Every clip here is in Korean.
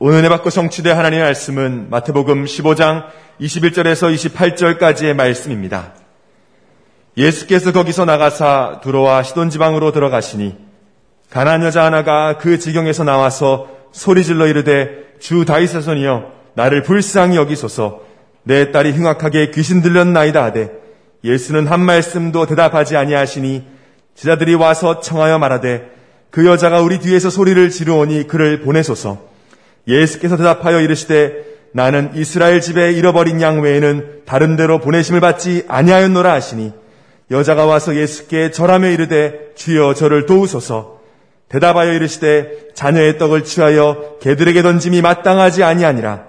오늘 의 받고 성취된 하나님의 말씀은 마태복음 15장 21절에서 28절까지의 말씀입니다. 예수께서 거기서 나가사 두로와 시돈 지방으로 들어가시니 가난 여자 하나가 그 지경에서 나와서 소리질러 이르되 주 다윗의 손이여 나를 불쌍히 여기소서 내 딸이 흉악하게 귀신 들렸나이다 하되 예수는 한 말씀도 대답하지 아니하시니 제자들이 와서 청하여 말하되 그 여자가 우리 뒤에서 소리를 지르오니 그를 보내소서 예수께서 대답하여 이르시되 나는 이스라엘 집에 잃어버린 양 외에는 다른 데로 보내심을 받지 아니하였노라 하시니 여자가 와서 예수께 절하며 이르되 주여 저를 도우소서. 대답하여 이르시되 자녀의 떡을 취하여 개들에게 던짐이 마땅하지 아니하니라.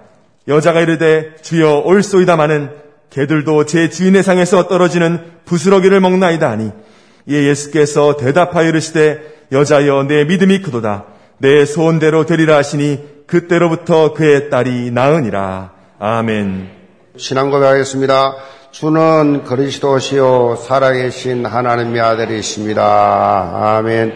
여자가 이르되 주여 올소이다마는 개들도 제 주인의 상에서 떨어지는 부스러기를 먹나이다 하니 이에 예수께서 대답하여 이르시되 여자여 내 믿음이 크도다. 내 소원대로 되리라 하시니 그때로부터 그의 딸이 나으니라. 아멘. 신앙 고백하겠습니다. 주는 그리스도시요 살아계신 하나님의 아들이십니다. 아멘.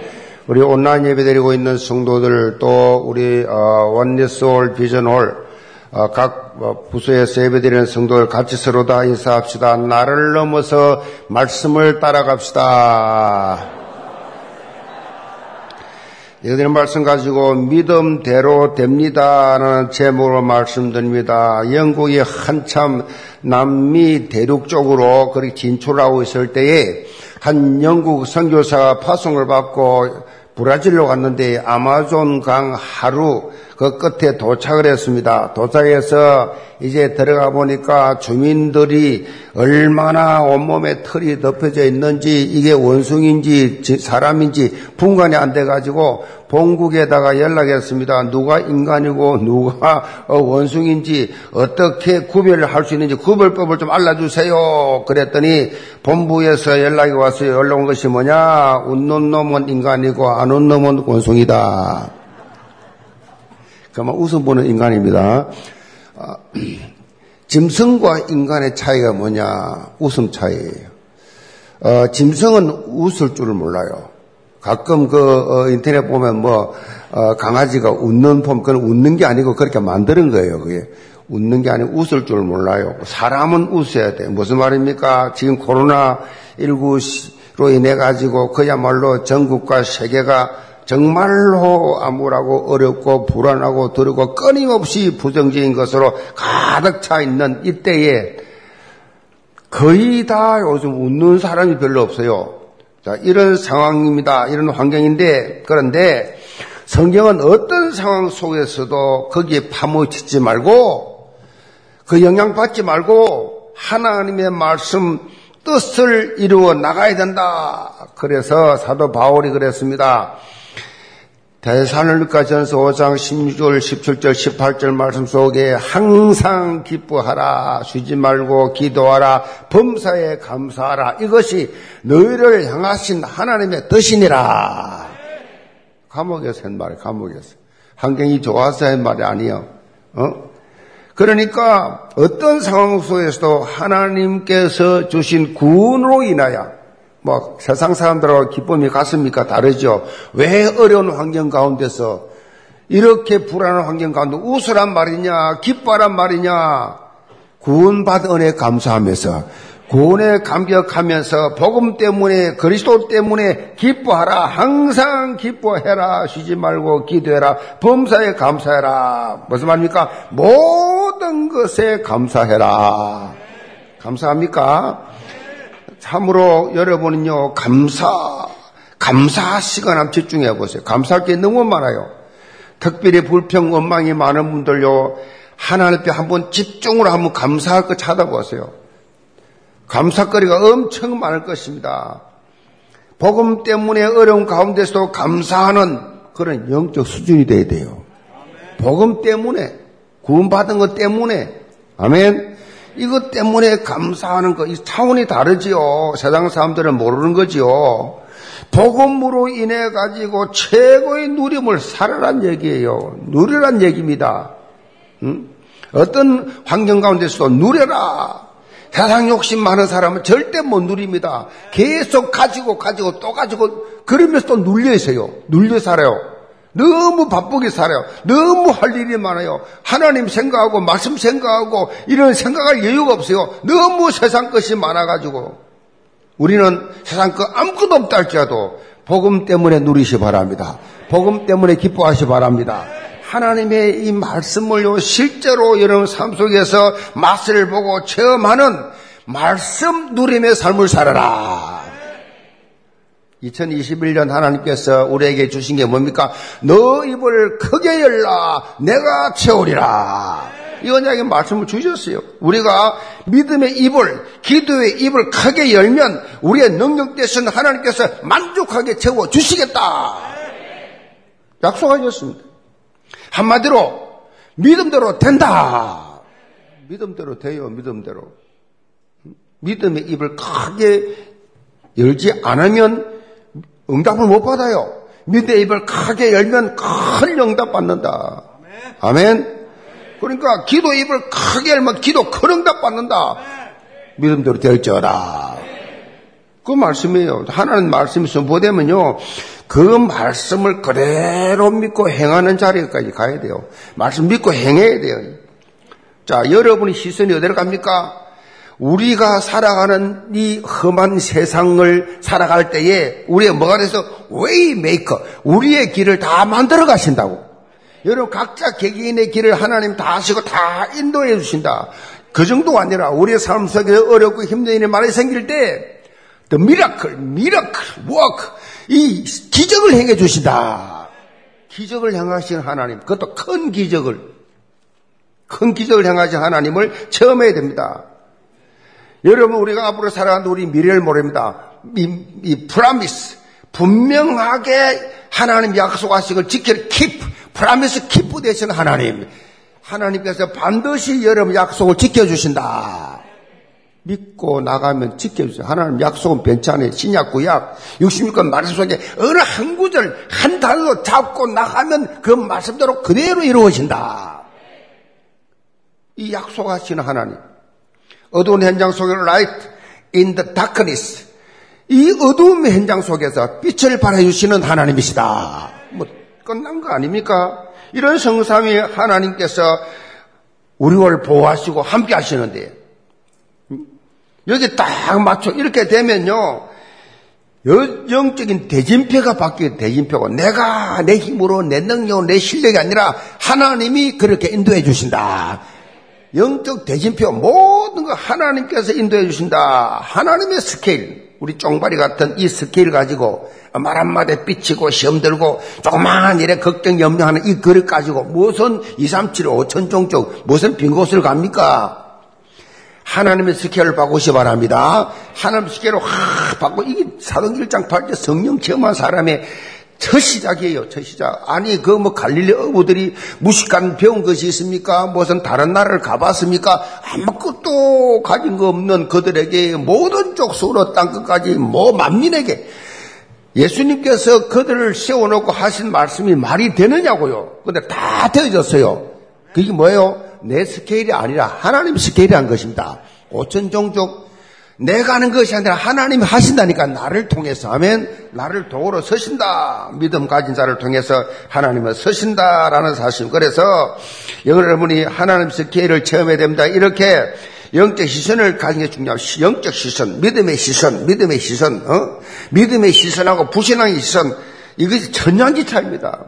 우리 온라인 예배 드리고 있는 성도들 또 우리 원리스홀 비전홀 어, 각 어, 부서에서 예배드리는 성도들 같이 서로 다 인사합시다. 나를 넘어서 말씀을 따라갑시다. 여기는 말씀 가지고 믿음대로 됩니다라는 제목으로 말씀드립니다. 영국이 한참 남미 대륙 쪽으로 그렇게 진출하고 있을 때에 한 영국 선교사가 파송을 받고 브라질로 갔는데 아마존 강 하루 그 끝에 도착을 했습니다. 도착해서 이제 들어가 보니까 주민들이 얼마나 온몸에 털이 덮여져 있는지 이게 원숭인지 사람인지 분간이 안 돼가지고 본국에다가 연락했습니다. 누가 인간이고 누가 어, 원숭인지 어떻게 구별을 할 수 있는지 구별법을 좀 알려주세요. 그랬더니 본부에서 연락이 왔어요. 연락 온 것이 뭐냐? 웃는 놈은 인간이고 안 웃는 놈은 원숭이다. 그만 웃음 보는 인간입니다. 아, 짐승과 인간의 차이가 뭐냐? 웃음 차이예요. 어, 짐승은 웃을 줄을 몰라요. 가끔 그 어, 인터넷 보면 뭐 어, 강아지가 웃는 폼, 그건 웃는 게 아니고 그렇게 만드는 거예요. 그게 웃는 게 아니고 웃을 줄 몰라요. 사람은 웃어야 돼. 무슨 말입니까? 지금 코로나 19로 인해 가지고 그야말로 전국과 세계가 정말로 암울하고 어렵고 불안하고 두렵고 끊임없이 부정적인 것으로 가득 차 있는 이때에 거의 다 요즘 웃는 사람이 별로 없어요. 자, 이런 상황입니다. 이런 환경인데, 그런데 성경은 어떤 상황 속에서도 거기에 파묻히지 말고, 그 영향 받지 말고, 하나님의 말씀, 뜻을 이루어 나가야 된다. 그래서 사도 바울이 그랬습니다. 대산을니까 전서 5장 16절, 17절, 18절 말씀 속에 항상 기뻐하라, 쉬지 말고 기도하라, 범사에 감사하라. 이것이 너희를 향하신 하나님의 뜻이니라. 감옥에서 한 말이 감옥에서. 환경이 좋아서 한 말이 아니요. 어? 그러니까 어떤 상황 속에서도 하나님께서 주신 구원으로 인하여 뭐 세상 사람들하고 기쁨이 같습니까? 다르죠. 왜 어려운 환경 가운데서 이렇게 불안한 환경 가운데 웃으란 말이냐, 기뻐란 말이냐, 구원받은 은혜 감사하면서 구원에 감격하면서 복음 때문에 그리스도 때문에 기뻐하라. 항상 기뻐해라. 쉬지 말고 기도해라. 범사에 감사해라. 무슨 말입니까? 모든 것에 감사해라. 감사합니까? 참으로 여러분은요, 감사, 감사 시간 한번 집중해 보세요. 감사할 게 너무 많아요. 특별히 불평, 원망이 많은 분들요, 하나님 앞에 한번 집중으로 한번 감사할 거 찾아보세요. 감사거리가 엄청 많을 것입니다. 복음 때문에 어려운 가운데서도 감사하는 그런 영적 수준이 돼야 돼요. 복음 때문에, 구원받은 것 때문에, 아멘. 이것 때문에 감사하는 것, 이 차원이 다르지요. 세상 사람들은 모르는 거지요. 복음으로 인해 가지고 최고의 누림을 살아란 얘기예요. 누리란 얘기입니다. 응? 어떤 환경 가운데서도 누려라. 세상 욕심 많은 사람은 절대 못 누립니다. 계속 가지고 가지고 또 가지고 그러면서 또 눌려 있어요. 눌려 살아요. 너무 바쁘게 살아요. 너무 할 일이 많아요. 하나님 생각하고 말씀 생각하고 이런 생각할 여유가 없어요. 너무 세상 것이 많아가지고 우리는 세상 것 아무것도 없다 할지라도 복음 때문에 누리시 바랍니다. 복음 때문에 기뻐하시 바랍니다. 하나님의 이 말씀을요, 실제로 여러분 삶 속에서 맛을 보고 체험하는 말씀 누림의 삶을 살아라. 2021년 하나님께서 우리에게 주신 게 뭡니까? 너 입을 크게 열라, 내가 채우리라. 이 언약의 말씀을 주셨어요. 우리가 믿음의 입을, 기도의 입을 크게 열면 우리의 능력 대신 하나님께서 만족하게 채워 주시겠다. 약속하셨습니다. 한마디로 믿음대로 된다. 믿음대로 돼요. 믿음대로. 믿음의 입을 크게 열지 않으면 응답을 못 받아요. 믿음의 입을 크게 열면 큰 응답 받는다. 아멘. 그러니까 기도 입을 크게 열면 기도 큰 응답 받는다. 믿음대로 될지어라. 그 말씀이에요. 하나님 말씀이 선포되면요. 그 말씀을 그대로 믿고 행하는 자리까지 가야 돼요. 말씀 믿고 행해야 돼요. 자, 여러분의 시선이 어디로 갑니까? 우리가 살아가는 이 험한 세상을 살아갈 때에 우리의 뭐가 돼서 way maker, 우리의 길을 다 만들어 가신다고. 여러분 각자 개개인의 길을 하나님 다 하시고 다 인도해 주신다. 그 정도가 아니라 우리의 삶 속에 어렵고 힘든 일이 많이 생길 때 The miracle, miracle, worker 이 기적을 행해 주신다. 기적을 행하신 하나님, 그것도 큰 기적을 큰 기적을 행하신 하나님을 체험해야 됩니다. 여러분 우리가 앞으로 살아가는 우리 미래를 모릅니다. 이, 이 promise 분명하게 하나님 약속하신 걸 지킬 keep promise keeper 되신 하나님 하나님께서 반드시 여러분 약속을 지켜주신다. 믿고 나가면 지켜주세요. 하나님 약속은 변찮아요. 신약, 구약, 66권 말씀 속에 어느 한 구절, 한 단어 잡고 나가면 그 말씀대로 그대로 이루어진다. 이 약속하시는 하나님. 어두운 현장 속에 light in the darkness. 이 어두운 현장 속에서 빛을 발해주시는 하나님이시다. 뭐 끝난 거 아닙니까? 이런 성삼위 하나님께서 우리를 보호하시고 함께 하시는데 여기 딱 맞춰 이렇게 되면요 영적인 대진표가 바뀌어 대진표가 내가 내 힘으로 내 능력으로 내 실력이 아니라 하나님이 그렇게 인도해 주신다. 영적 대진표 모든 거 하나님께서 인도해 주신다. 하나님의 스케일. 우리 쫑바리 같은 이 스케일 가지고 말 한마디 삐치고 시험 들고 조그마한 일에 걱정 염려하는 이 그릇 가지고 무슨 2, 3, 7, 5천 종족 무슨 빈 곳을 갑니까? 하나님의 스케일을 바꾸시 바랍니다. 하나님 스케일을 확 바꾸고 이게 사도행 1장 8절 성령 체험한 사람의 첫 시작이에요. 첫 시작. 아니 그 뭐 갈릴리 어부들이 무식한 배운 것이 있습니까? 무슨 다른 나라를 가봤습니까? 아무것도 가진 거 없는 그들에게 모든 족속으로 땅 끝까지 뭐 만민에게 예수님께서 그들을 세워놓고 하신 말씀이 말이 되느냐고요. 근데 다 되어졌어요. 그게 뭐예요? 내 스케일이 아니라 하나님 스케일이란 것입니다. 오천 종족 내가 하는 것이 아니라 하나님이 하신다니까 나를 통해서 하면 나를 도구로 서신다. 믿음 가진 자를 통해서 하나님은 서신다라는 사실. 그래서 여러분이 하나님 스케일을 체험해야 됩니다. 이렇게 영적 시선을 가진 게 중요합니다. 영적 시선, 믿음의 시선, 믿음의 시선, 어? 믿음의 시선하고 불신앙의 시선, 이것이 천년지 차입니다.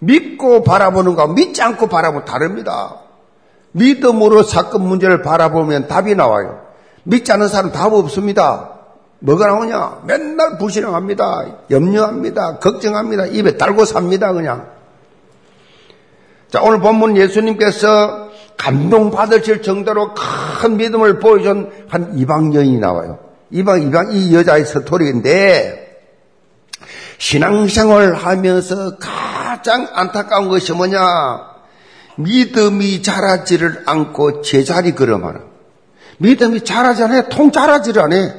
믿고 바라보는 거 믿지 않고 바라보면 다릅니다. 믿음으로 사건 문제를 바라보면 답이 나와요. 믿지 않는 사람 답 없습니다. 뭐가 나오냐? 맨날 불신앙합니다. 염려합니다. 걱정합니다. 입에 달고 삽니다. 그냥. 자, 오늘 본문 예수님께서 감동받으실 정도로 큰 믿음을 보여준 한 이방 여인이 나와요. 이방, 이방, 이 여자의 스토리인데, 신앙생활 하면서 가장 안타까운 것이 뭐냐? 믿음이 자라지를 않고 제자리 걸음하는. 믿음이 자라지 않아요. 통 자라지를 않아요.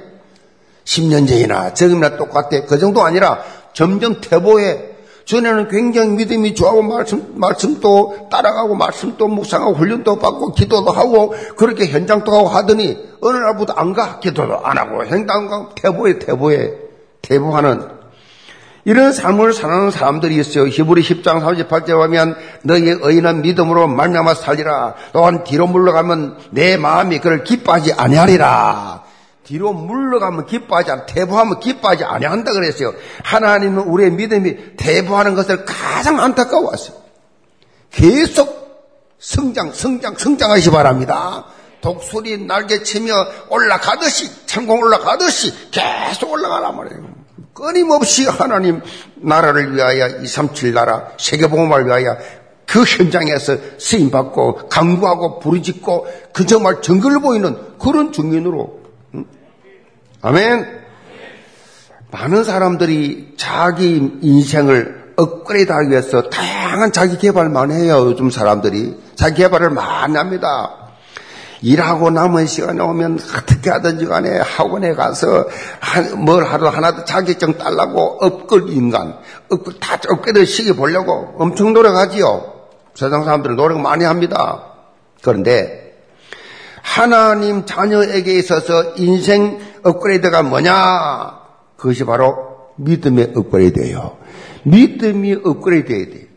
10년 전이나 지금이나 똑같아. 그 정도 아니라 점점 퇴보해. 전에는 굉장히 믿음이 좋아하고 말씀, 말씀도 따라가고 말씀도 묵상하고 훈련도 받고 기도도 하고 그렇게 현장도 가고 하더니 어느 날부터 안 가. 기도도 안 하고 가고 퇴보해, 퇴보해. 퇴보하는 이런 삶을 사는 사람들이 있어요. 히브리 10장 38절 보면 너희의 의인은 믿음으로 말미암아 살리라. 또한 뒤로 물러가면 내 마음이 그를 기뻐하지 아니하리라. 뒤로 물러가면 기뻐하지 않, 대부하면 기뻐하지 아니한다 그랬어요. 하나님은 우리의 믿음이 대부하는 것을 가장 안타까워하세요. 계속 성장, 성장, 성장하시 바랍니다. 독수리 날개치며 올라가듯이, 천공 올라가듯이 계속 올라가란 말이에요. 끊임없이 하나님 나라를 위하여 237 나라 세계복음을 위하여 그 현장에서 쓰임받고 강구하고 부르짖고 그 정말 정글 보이는 그런 중인으로 아멘. 많은 사람들이 자기 인생을 업그레이드하기 위해서 다양한 자기 개발만 해요 요즘 사람들이. 자기 개발을 많이 합니다 일하고 남은 시간에 오면 어떻게 하든지 간에 학원에 가서 뭘 하루 하나도 자격증 딸라고 업글 인간, 업글 다 업글을 시기 보려고 엄청 노력하지요. 세상 사람들은 노력 많이 합니다. 그런데 하나님 자녀에게 있어서 인생 업그레이드가 뭐냐? 그것이 바로 믿음의 업그레이드예요. 믿음이 업그레이드해야 돼.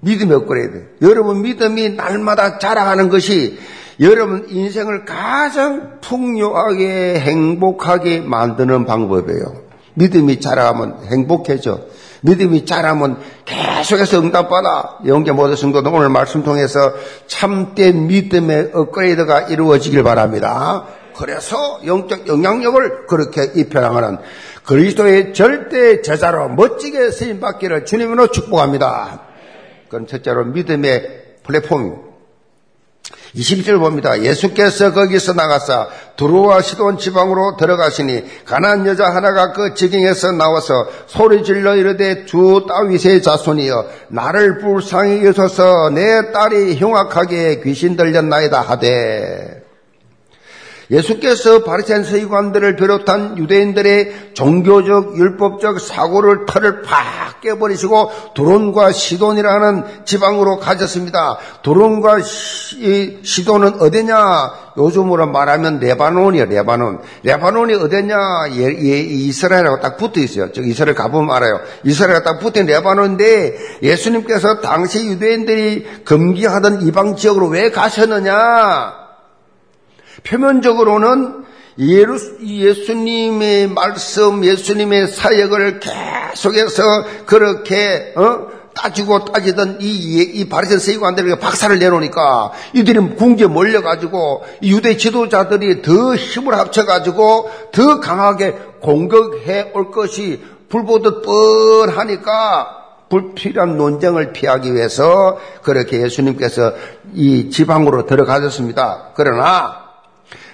믿음의 업그레이드. 여러분 믿음이 날마다 자라가는 것이 여러분 인생을 가장 풍요하게 행복하게 만드는 방법이에요. 믿음이 자라면 행복해져. 믿음이 자라면 계속해서 응답받아. 영계 모든 성도도 오늘 말씀 통해서 참된 믿음의 업그레이드가 이루어지길 바랍니다. 그래서 영적 영향력을 그렇게 입혀나가는 그리스도의 절대 제자로 멋지게 쓰임받기를 주님으로 축복합니다. 그건 첫째로 믿음의 플랫폼 입니다. 22절 봅니다. 예수께서 거기서 나가사 두루와 시돈 지방으로 들어가시니 가난 여자 하나가 그 지경에서 나와서 소리 질러 이르되 주 다윗의 자손이여 나를 불쌍히 여소서 내 딸이 흉악하게 귀신 들렸나이다 하되 예수께서 바리새인 서기관들을 비롯한 유대인들의 종교적 율법적 사고를 틀을 팍 깨버리시고 두로와 시돈이라는 지방으로 가셨습니다. 두로와 시, 시돈은 어디냐? 요즘으로 말하면 레바논이에요. 레바논. 레바논이 어디냐? 예, 예, 이스라엘하고 딱 붙어 있어요. 저 이스라엘 가보면 알아요. 이스라엘과 딱 있는 레바논인데 예수님께서 당시 유대인들이 금기하던 이방 지역으로 왜 가셨느냐? 표면적으로는 예루, 예수 님의 말씀, 예수님의 사역을 계속해서 그렇게 어? 따지고 따지던 이, 이 바리새 세관들에게 박살을 내놓으니까 이들이 궁지에 몰려가지고 유대 지도자들이 더 힘을 합쳐가지고 더 강하게 공격해 올 것이 불보듯 뻔하니까 불필요한 논쟁을 피하기 위해서 그렇게 예수님께서 이 지방으로 들어가셨습니다. 그러나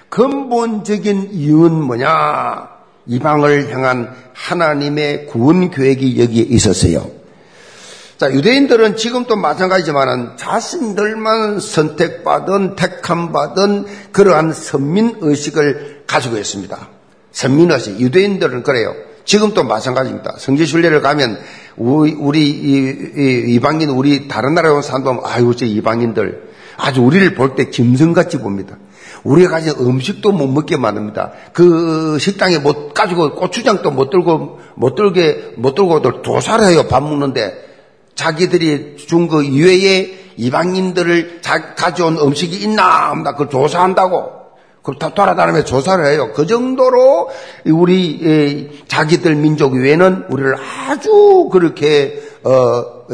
근본적인 이유는 뭐냐? 이방을 향한 하나님의 구원 계획이 여기에 있었어요. 자, 유대인들은 지금도 마찬가지지만은 자신들만 선택받은, 택함받은 그러한 선민의식을 가지고 있습니다. 선민의식. 유대인들은 그래요. 지금도 마찬가지입니다. 성지순례를 가면 우리, 우리 이방인, 우리 다른 나라에 온 사람도 아유, 저 이방인들 아주 우리를 볼 때 짐승같이 봅니다. 우리가 가진 음식도 못 먹게 만듭니다. 그 식당에 못 가지고 고추장도 못 들고 못 들게 못 들고들 조사를 해요. 밥 먹는데 자기들이 준 그 이외에 이방인들을 자, 가져온 음식이 있나 없나 그걸 조사한다고. 그 돌아다니며 조사를 해요. 그 정도로 우리 자기들 민족 외에는 우리를 아주 그렇게 어,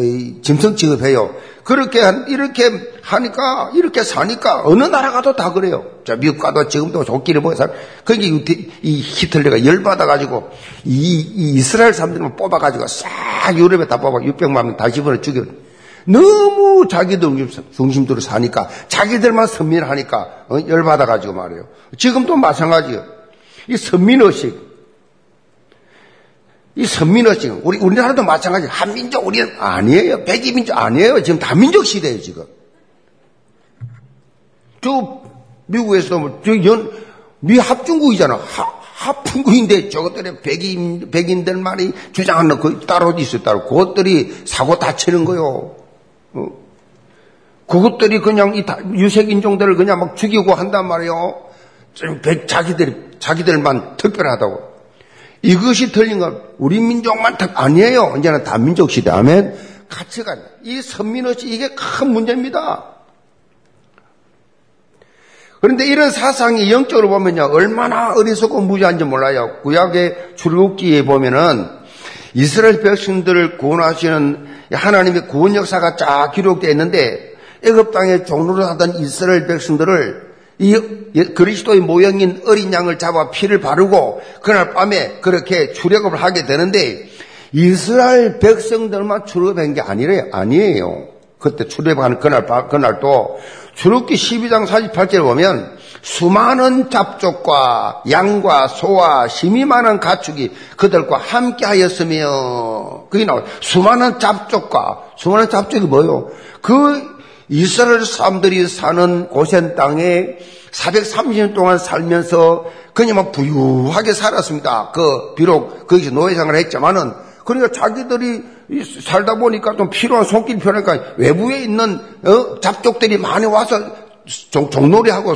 짐승 취급해요. 그렇게 한, 이렇게 하니까, 이렇게 사니까, 어느 나라 가도 다 그래요. 자, 미국 가도 지금도 좋기를 보여 사 그러니까 이 히틀러가 열받아가지고, 이, 이 이스라엘 사람들만 뽑아가지고 싹 유럽에 다 뽑아 600만 명 다 집어넣어 죽여. 너무 자기들 중심대로 사니까, 자기들만 선민하니까, 어? 열받아가지고 말이에요. 지금도 마찬가지예요. 이 선민의식, 이 선민의식, 우리, 우리나라도 마찬가지. 한민족, 우리는 아니에요. 백이민족 아니에요. 지금 다민족 시대예요, 지금. 저, 미국에서, 뭐, 저 연, 미 합중국이잖아. 하, 합중국인데 저것들이 백인, 백인들만이 주장하는 그 따로 있어, 따로. 그것들이 사고 다치는 거요. 어? 그것들이 그냥 이 유색 인종들을 그냥 막 죽이고 한단 말이에요. 자기들이, 자기들만 특별하다고. 이것이 틀린 건 우리 민족만 탓 아니에요. 이제는 다민족 시대. 아멘. 가치관. 이 선민의식 이게 큰 문제입니다. 그런데 이런 사상이 영적으로 보면요. 얼마나 어리석고 무지한지 몰라요. 구약의 출국기에 보면은 이스라엘 백성들을 구원하시는 하나님의 구원 역사가 쫙 기록되어 있는데 애굽 땅에 종로를 하던 이스라엘 백성들을 이 그리스도의 모형인 어린 양을 잡아 피를 바르고 그날 밤에 그렇게 출애굽을 하게 되는데 이스라엘 백성들만 출애굽한 게 아니래요. 아니에요. 그때 출애굽하는 그날 그날도 출애굽기 12장 48절에 보면 수많은 잡족과 양과 소와 심이 많은 가축이 그들과 함께 하였으며 그게 나와요. 수많은 잡족과 수많은 잡족이 뭐요? 그 이스라엘 사람들이 사는 고센 땅에 430년 동안 살면서 그냥 부유하게 살았습니다. 그 비록 거기서 노예생활을 했지만은 그러니까 자기들이 살다 보니까 좀 필요한 손길 필요하니까 외부에 있는 어? 잡족들이 많이 와서 종, 종놀이하고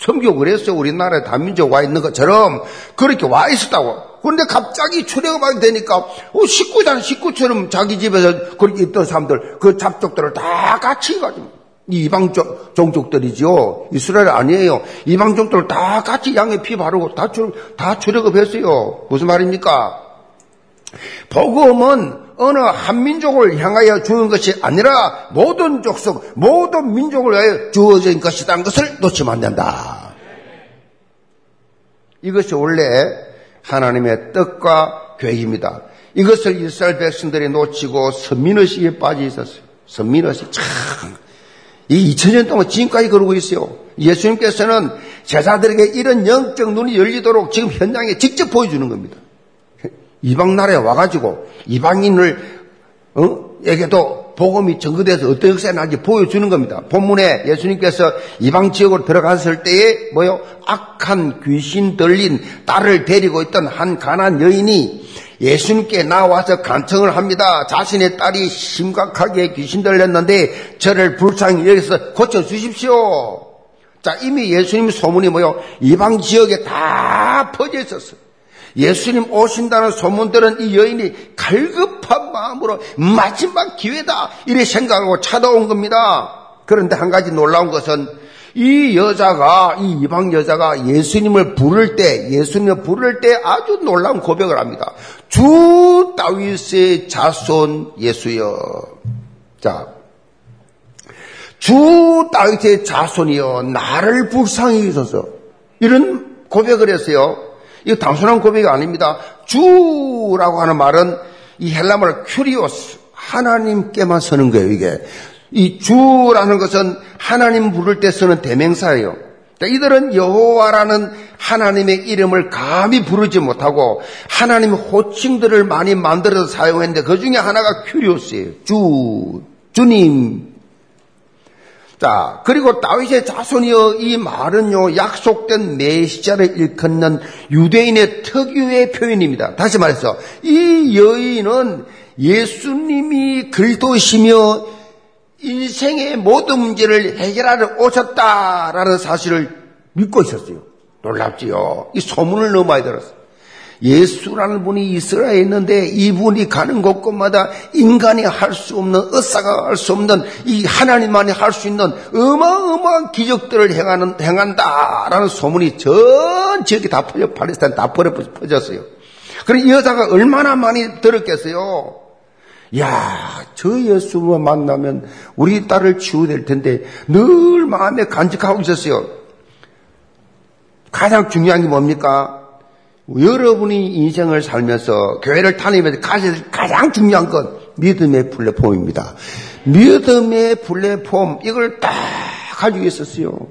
섬기고 그랬어요. 우리나라에 다민족 와 있는 것처럼 그렇게 와 있었다고. 그런데 갑자기 출애굽하게 되니까 어, 식구잖아 식구처럼 자기 집에서 그렇게 있던 사람들 그 잡족들을 다 같이 가지고 이방 종족들이죠. 이스라엘 아니에요. 이방 종족들 다 같이 양의 피 바르고 다, 출, 다 출애굽했어요. 무슨 말입니까? 복음은 어느 한 민족을 향하여 주는 것이 아니라 모든 족속, 모든 민족을 위하여 주어진 것이라는 것을 놓치면 안 된다. 이것이 원래 하나님의 뜻과 계획입니다. 이것을 이스라엘 백성들이 놓치고 선민의식에 빠져 있었어요. 선민의식 참. 이 2000년 동안 지금까지 그러고 있어요. 예수님께서는 제자들에게 이런 영적 눈이 열리도록 지금 현장에 직접 보여주는 겁니다. 이방 나라에 와가지고 이방인을 어? 에게도 복음이 증거돼서 어떤 역사가 나지 보여주는 겁니다. 본문에 예수님께서 이방 지역으로 들어갔을 때에 뭐요? 악한 귀신 들린 딸을 데리고 있던 한 가난 여인이 예수님께 나와서 간청을 합니다. 자신의 딸이 심각하게 귀신 들렸는데 저를 불쌍히 여기서 고쳐 주십시오. 자, 이미 예수님 소문이 뭐요? 이방 지역에 다 퍼져 있었어요. 예수님 오신다는 소문들은 이 여인이 갈급한 마음으로 마지막 기회다 이래 생각하고 찾아온 겁니다. 그런데 한 가지 놀라운 것은 이 여자가 이 이방 여자가 예수님을 부를 때 예수님을 부를 때 아주 놀라운 고백을 합니다. 주 다윗의 자손 예수여. 자. 주 다윗의 자손이여 나를 불쌍히 여소서. 이런 고백을 했어요. 이거 단순한 고백이 아닙니다. 주라고 하는 말은 이 헬라말 κύριος 하나님께만 쓰는 거예요. 이게 이 주라는 것은 하나님 부를 때 쓰는 대명사예요. 그러니까 이들은 여호와라는 하나님의 이름을 감히 부르지 못하고 하나님의 호칭들을 많이 만들어서 사용했는데 그 중에 하나가 κύριος예요. 주, 주님, 자, 그리고 다윗의 자손이여 이 말은요, 약속된 메시자를 일컫는 유대인의 특유의 표현입니다. 다시 말해서, 이 여인은 예수님이 그리스도이시며 인생의 모든 문제를 해결하러 오셨다라는 사실을 믿고 있었어요. 놀랍지요. 이 소문을 많이 들었어요. 예수라는 분이 이스라엘에 있는데 이분이 가는 곳곳마다 인간이 할 수 없는 의사가 할 수 없는 이 하나님만이 할 수 있는 어마어마한 기적들을 행하는 행한다라는 소문이 전 지역에 다 퍼져 팔레스타인 다 퍼져 퍼졌어요. 그럼 이 여자가 얼마나 많이 들었겠어요. 야, 저 예수만 만나면 우리 딸을 치유될 텐데 늘 마음에 간직하고 있었어요. 가장 중요한 게 뭡니까? 여러분이 인생을 살면서 교회를 다니면서 가장 중요한 건 믿음의 플랫폼입니다. 믿음의 플랫폼 이걸 딱 가지고 있었어요.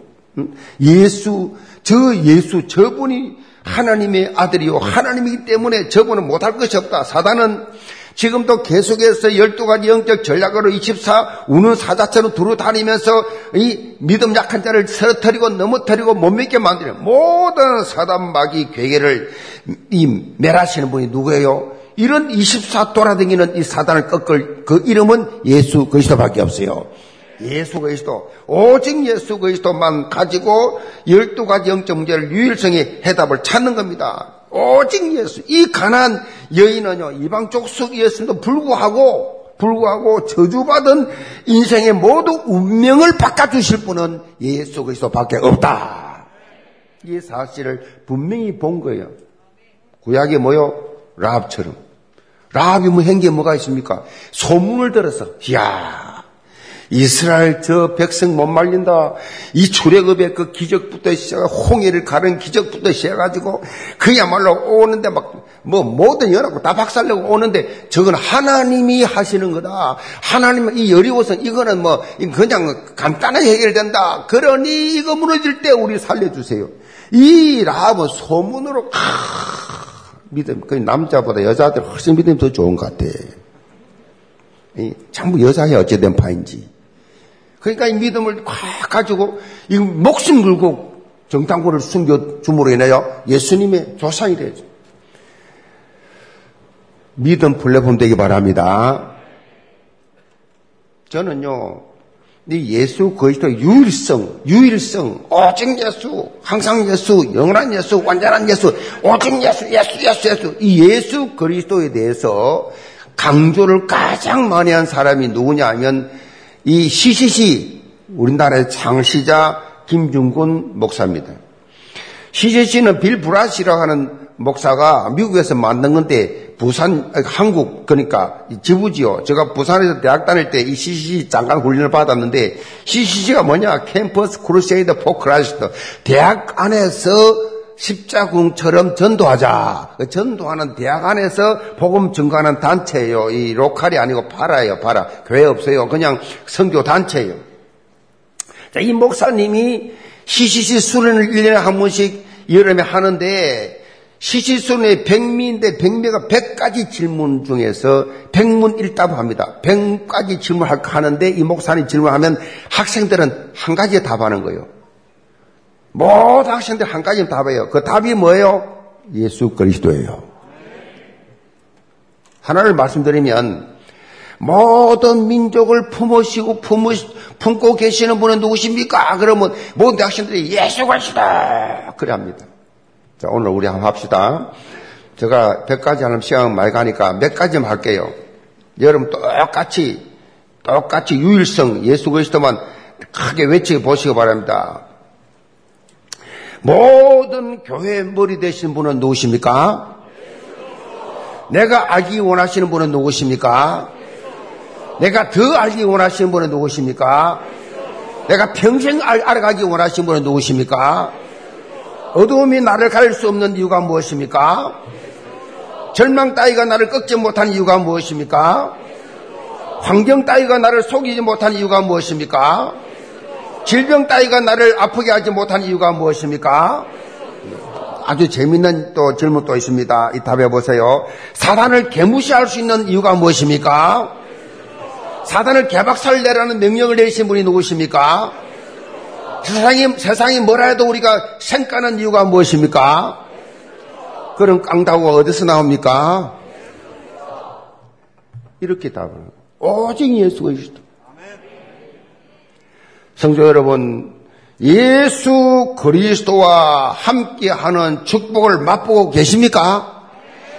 예수 저 예수 저분이 하나님의 아들이요 하나님이기 때문에 저분은 못할 것이 없다. 사단은 지금도 계속해서 12가지 영적 전략으로 24 우는 사자처럼 두루 다니면서 이 믿음 약한 자를 쓰러뜨리고 넘어뜨리고 못 믿게 만드는 모든 사단 마귀 괴계를 이 멸하시는 분이 누구예요? 이런 24 돌아다니는 이 사단을 꺾을 그 이름은 예수 그리스도밖에 없어요. 예수 그리스도 오직 예수 그리스도만 가지고 12가지 영적 문제를 유일성의 해답을 찾는 겁니다. 오직 예수. 이 가난 여인은요, 이방 족속이었음에도 불구하고, 불구하고 저주받은 인생의 모두 운명을 바꿔주실 분은 예수 그리스도 밖에 없다. 이 사실을 분명히 본 거예요. 구약이 뭐요? 라합처럼. 라합이 뭐한게 뭐가 있습니까? 소문을 들어서, 이야, 이스라엘 저 백성 못 말린다. 이 출애굽의 그 기적부터 시작, 홍해를 가른 기적부터 시작해가지고 그야말로 오는데 막 뭐 모든 연합고 다 박살내고 오는데 저건 하나님이 하시는 거다. 하나님 이 여리고선 이거는 뭐 그냥 간단하게 해결된다. 그러니 이거 무너질 때 우리 살려주세요. 이 라합은 소문으로 아, 믿음 그 남자보다 여자들 훨씬 믿음이 더 좋은 것 같아. 전부 여자야 어찌된 파인지. 그러니까 이 믿음을 꽉 가지고 이 목숨 걸고 정탐구를 숨겨 줌으로 인하여 예수님의 조상이 되죠. 믿음 플랫폼 되기 바랍니다. 저는요, 이 예수 그리스도 유일성, 유일성, 오직 예수, 항상 예수, 영원한 예수, 완전한 예수, 오직 예수, 예수, 예수, 예수. 이 예수 그리스도에 대해서 강조를 가장 많이 한 사람이 누구냐 하면 이 CCC 우리나라의 창시자 김준곤 목사입니다. CCC는 빌 브라이트라고 하는 목사가 미국에서 만든 건데 부산 한국 그러니까 지부지요. 제가 부산에서 대학 다닐 때 이 CCC 장관 훈련을 받았는데 CCC가 뭐냐? Campus Crusade for Christ 대학 안에서 십자군처럼 전도하자. 그 전도하는 대학 안에서 복음 증거하는 단체예요. 이 local이 아니고 para예요. para. 교회 없어요. 그냥 선교 단체예요. 자, 이 목사님이 시시시 수련을 1년에 한 번씩 여름에 하는데 시시 수련의 백미인데 백미가 100가지 질문 중에서 백문 일답을 합니다. 100가지 질문을 하는데 이 목사님 질문하면 학생들은 한 가지에 답하는 거예요. 모든 학생들 한 가지는 답해요. 그 답이 뭐예요? 예수 그리스도예요. 하나를 말씀드리면 모든 민족을 품으시고 품으, 품고 계시는 분은 누구십니까? 그러면 모든 학생들이 예수 그리스도 그래 합니다. 자 오늘 우리 한번 합시다. 제가 100가지 하는 시간 많이 가니까 몇 가지만 할게요. 여러분 똑같이 똑같이 유일성 예수 그리스도만 크게 외쳐 보시기 바랍니다. 모든 교회 머리 되신 분은 누구십니까? 내가 알기 원하시는 분은 누구십니까? 내가 더 알기 원하시는 분은 누구십니까? 내가 평생 알, 아가기 원하시는 분은 누구십니까? 어두움이 나를 가릴 수 없는 이유가 무엇입니까? 절망 따위가 나를 꺾지 못한 이유가 무엇입니까? 환경 따위가 나를 속이지 못한 이유가 무엇입니까? 질병 따위가 나를 아프게 하지 못한 이유가 무엇입니까? 아주 재밌는 또 질문 또 있습니다. 이 답해 보세요. 사단을 개무시할 수 있는 이유가 무엇입니까? 사단을 개박살 내라는 명령을 내리신 분이 누구십니까? 세상이, 세상이 뭐라 해도 우리가 생가는 이유가 무엇입니까? 그런 깡다구가 어디서 나옵니까? 이렇게 답을. 오직 예수 그리스도. 성도 여러분, 예수 그리스도와 함께하는 축복을 맛보고 계십니까?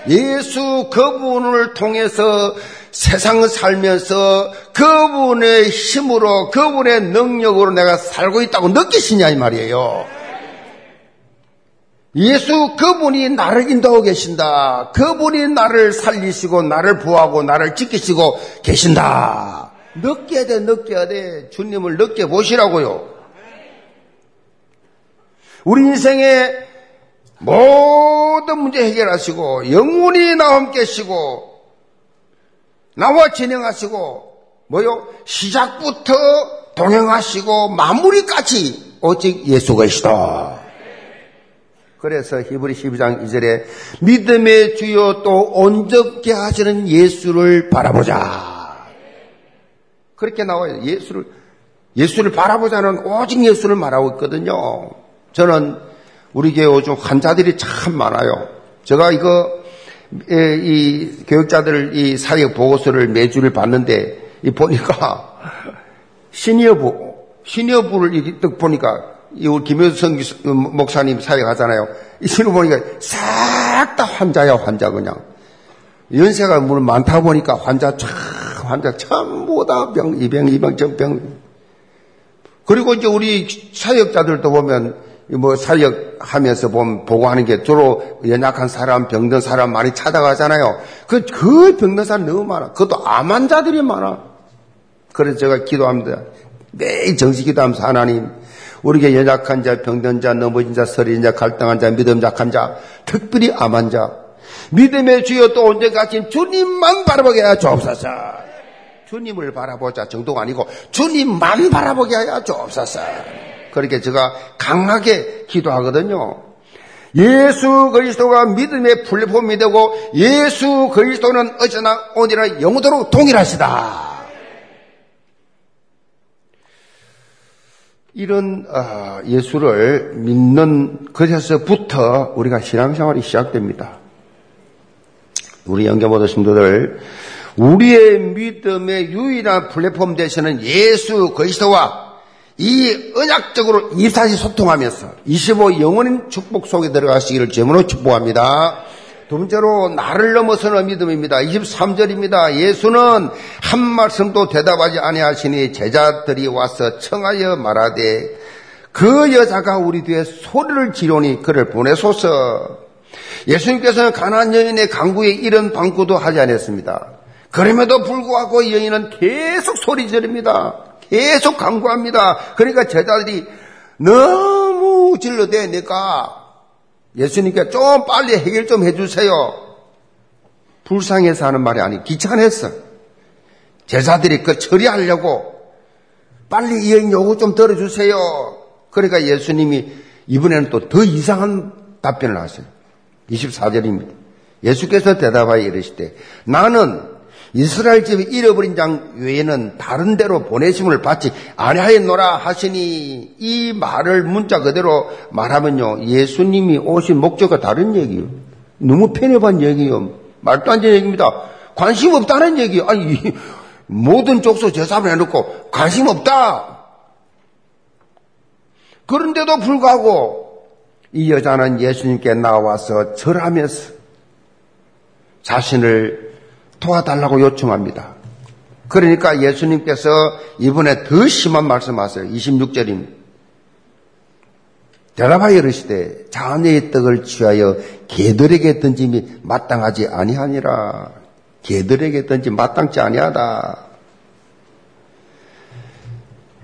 예수 그분을 통해서 세상을 살면서 그분의 힘으로 그분의 능력으로 내가 살고 있다고 느끼시냐 이 말이에요. 예수 그분이 나를 인도하고 계신다. 그분이 나를 살리시고 나를 보호하고 나를 지키시고 계신다. 느껴야 돼, 느껴야 돼. 주님을 느껴 보시라고요. 우리 인생의 모든 문제 해결하시고 영원히 나와 함께 하시고 나와 진행하시고 뭐요? 시작부터 동행하시고 마무리까지 오직 예수 그리스도. 그래서 히브리 12장 2절에 믿음의 주요 또 온전케 하시는 예수를 바라보자. 그렇게 나와요. 예수를 예수를 바라보자는 오직 예수를 말하고 있거든요. 저는 우리 교회 요즘 환자들이 참 많아요. 제가 이거 이 교육자들 이 사역 보고서를 매주를 봤는데 이 보니까 시니어부 시니어부를 이렇게 보니까 이 김효성 목사님 사역하잖아요. 이 신을 보니까 싹싹다 환자야, 환자 그냥. 연세가 물 많다 보니까 환자 참, 환자 전부 다 병, 이병, 이병, 전병. 그리고 이제 우리 사역자들도 보면 뭐 사역하면서 보면 보고하는 게 주로 연약한 사람, 병든 사람 많이 찾아가잖아요. 그, 그 병든 사람 너무 많아. 그것도 암 환자들이 많아. 그래서 제가 기도합니다. 매일 정식 기도하면서 하나님, 우리에게 연약한 자, 병든 자, 넘어진 자, 서린 자, 갈등한 자, 믿음 약한 자, 특별히 암 환자, 믿음의 주여 또 언제까지 주님만 바라보게 하여 주옵소서. 주님을 바라보자 정도가 아니고 주님만 바라보게 하여 주옵소서. 그렇게 제가 강하게 기도하거든요. 예수 그리스도가 믿음의 플랫폼이 되고 예수 그리스도는 어제나 오늘이나 영원토록 동일하시다. 이런 어, 예수를 믿는 것에서부터 우리가 신앙생활이 시작됩니다. 우리 영계모도 신도들 우리의 믿음의 유일한 플랫폼 되시는 예수 그리스도와 이 언약적으로 24시 소통하면서 25 영원인 축복 속에 들어가시기를 제문으로 축복합니다. 두 번째로 나를 넘어서는 믿음입니다. 23절입니다. 예수는 한 말씀도 대답하지 아니하시니 제자들이 와서 청하여 말하되 그 여자가 우리 뒤에 소리를 지르니 그를 보내소서. 예수님께서는 가난 여인의 강구에 이런 방구도 하지 않았습니다. 그럼에도 불구하고 여인은 계속 소리 지릅니다. 계속 강구합니다. 그러니까 제자들이 너무 질러대 내가 예수님께 좀 빨리 해결 좀 해주세요. 불쌍해서 하는 말이 아니 귀찮았어. 제자들이 그 처리하려고 빨리 이 여인 요구 좀 들어주세요. 그러니까 예수님이 이번에는 또 더 이상한 답변을 하세요. 24절입니다. 예수께서 대답하여 이르시되 나는 이스라엘 집에 잃어버린 장 외에는 다른 데로 보내심을 받지 아니하였노라 하시니 이 말을 문자 그대로 말하면요 예수님이 오신 목적과 다른 얘기요. 너무 편협한 얘기요. 말도 안 되는 얘기입니다. 관심 없다는 얘기요. 아니 모든 족속 제사을 해놓고 관심 없다. 그런데도 불구하고 이 여자는 예수님께 나와서 절하면서 자신을 도와달라고 요청합니다. 그러니까 예수님께서 이번에 더 심한 말씀하세요. 26절입니다. 대답하여 이르시되 자네의 떡을 취하여 개들에게 던짐이 마땅하지 아니하니라. 개들에게 던짐 마땅치 아니하다.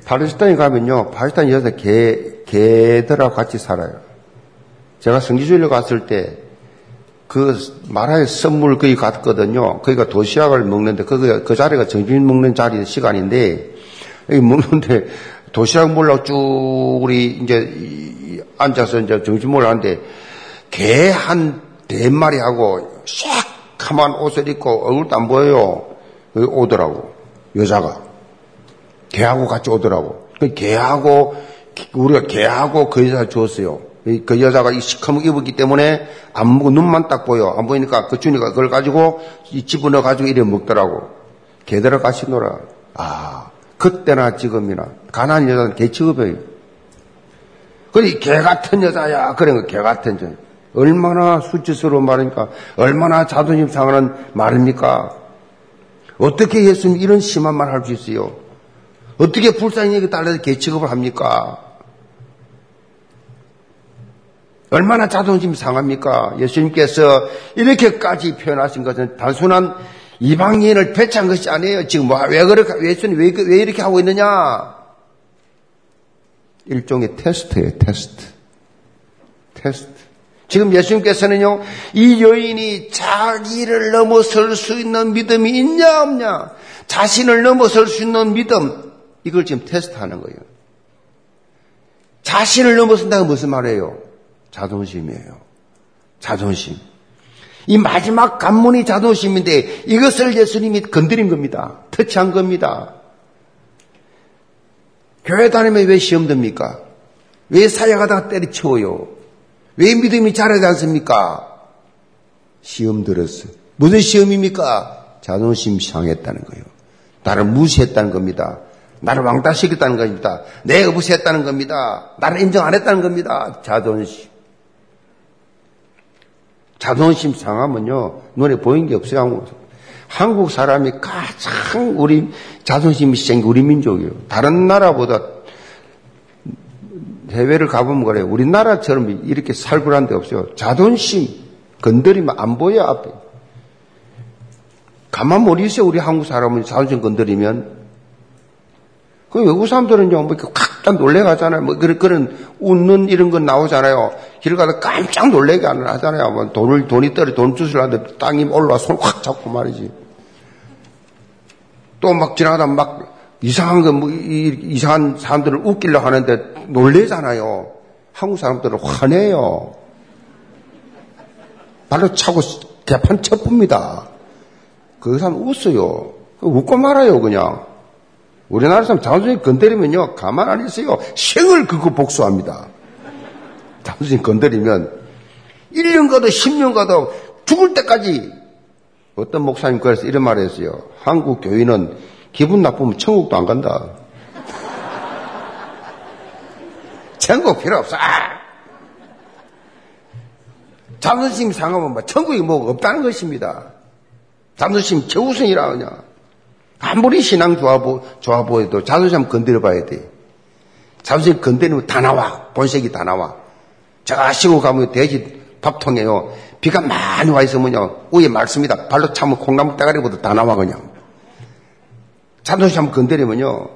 팔레스타인 가면요, 팔레스타인 여자 개, 개들하고 같이 살아요. 제가 성지주일로 갔을 때 그 마라의 선물 거기 갔거든요. 거기가 도시락을 먹는데 그, 그 자리가 점심 먹는 자리 시간인데 여기 먹는데 도시락 먹으려고 쭉 우리 이제 앉아서 이제 점심 먹으려 하는데 개 한 대마리하고 샥하만 옷을 입고 얼굴도 안 보여요. 오더라고. 여자가. 개하고 같이 오더라고. 그 개하고 우리가 개하고 그 여자 줬어요. 그 여자가 이 시커멓게 입었기 때문에 안 보고 눈만 딱 보여. 안 보이니까 그 주니가 그걸 가지고 집어넣어 가지고 이래 먹더라고. 개들아 가시노라. 아, 그때나 지금이나 가난한 여자는 개 취급해요. 그래, 개 같은 여자야. 그런 거개 같은 여자. 얼마나 수치스러운 말입니까? 얼마나 자존심 상하는 말입니까? 어떻게 예수님 이런 심한 말 할 수 있어요? 어떻게 불쌍히 여기 달라서 개 취급을 합니까? 얼마나 자존심 상합니까? 예수님께서 이렇게까지 표현하신 것은 단순한 이방인을 배치한 것이 아니에요. 지금 뭐, 왜 그렇게, 예수님 왜, 왜 이렇게 하고 있느냐? 일종의 테스트예요, 테스트. 테스트. 지금 예수님께서는요, 이 여인이 자기를 넘어설 수 있는 믿음이 있냐, 없냐? 자신을 넘어설 수 있는 믿음, 이걸 지금 테스트하는 거예요. 자신을 넘어선다는 무슨 말이에요? 자존심이에요. 자존심. 이 마지막 관문이 자존심인데 이것을 예수님이 건드린 겁니다. 터치한 겁니다. 교회 다니면 왜 시험 듭니까? 왜 사역하다가 때리쳐요? 왜 믿음이 자라지 않습니까? 시험 들었어요. 무슨 시험입니까? 자존심 상했다는 거예요. 나를 무시했다는 겁니다. 나를 왕따시켰다는 겁니다. 내 어부시했다는 겁니다. 나를 인정 안 했다는 겁니다. 자존심. 자존심 상하면요, 눈에 보이는 게 없어요, 한국. 사람이 가장 우리 자존심이 센 게 우리 민족이에요. 다른 나라보다 해외를 가보면 그래요. 우리나라처럼 이렇게 살벌한 데 없어요. 자존심 건드리면 안 보여, 앞에. 가만 못 있어요, 우리 한국 사람은 자존심 건드리면. 그 외국 사람들은요, 뭐 이렇게 깜짝 놀래가잖아요. 뭐 그런, 그런 웃는 이런 건 나오잖아요. 길 가다 깜짝 놀래게 하잖아요. 뭐 돈을, 돈이 떨어, 돈 주시려는데 땅이 올라와 손확 잡고 말이지. 또 막 지나가다 막 이상한 거, 뭐, 이상한 사람들을 웃기려 하는데 놀래잖아요. 한국 사람들은 화내요. 발로 차고 대판 쳐봅니다. 그 사람 웃어요. 웃고 말아요, 그냥. 우리나라 사람 자존심 건드리면요, 가만 안 있어요. 생을 그거 복수합니다. 자존심 건드리면 1년 가도 10년 가도 죽을 때까지 어떤 목사님 그래서 이런 말을 했어요. 한국 교인은 기분 나쁘면 천국도 안 간다. 천국 필요 없어. 아! 자존심 상하면 뭐 천국이 뭐 없다는 것입니다. 자존심 최우선이라 그냥. 아무리 신앙 좋아, 보, 좋아 보여도 자존심 건드려 봐야 돼. 자존심 건드리면 다 나와. 본색이 다 나와. 제가 시고 가면 돼지 밥통에요. 비가 많이 와 있으면요. 위에 말습니다. 발로 차면 콩나물 대가리보다 다 나와 그냥. 자존심 건드리면요.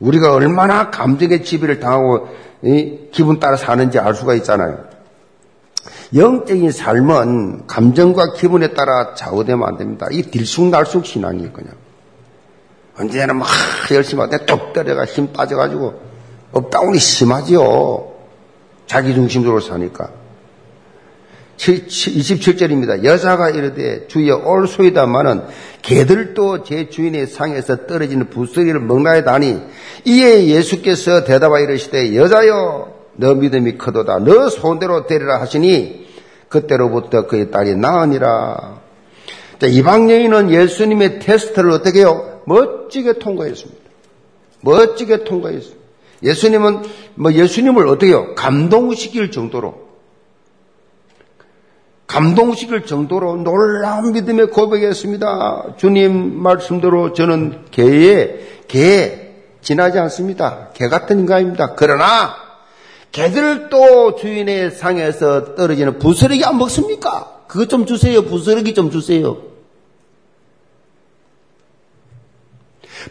우리가 얼마나 감정의 지배를 당하고 기분 따라 사는지 알 수가 있잖아요. 영적인 삶은 감정과 기분에 따라 좌우되면 안 됩니다. 이 들쑥날쑥 신앙이 그냥. 언제나 막 열심히 하는데 뚝 때려가 힘 빠져가지고 up down이 심하지요. 자기중심적으로 사니까. 27절입니다. 여자가 이르되 주여 옳소이다마는 개들도 제 주인의 상에서 떨어지는 부스러기를 먹나이다 하니 이에 예수께서 대답하 이르시되 여자여 너 믿음이 크도다 너 손대로 데리라 하시니 그때로부터 그의 딸이 나으니라. 이방 여인은 예수님의 테스트를 어떻게 해요? 멋지게 통과했습니다. 멋지게 통과했습니다. 예수님은 뭐 예수님을 어떻게 해요? 감동시킬 정도로 감동시킬 정도로 놀라운 믿음의 고백이었습니다. 주님 말씀대로 저는 개에 개 지나지 않습니다. 개 같은 인간입니다. 그러나 개들도 주인의 상에서 떨어지는 부스러기 안 먹습니까? 그것 좀 주세요. 부스러기 좀 주세요.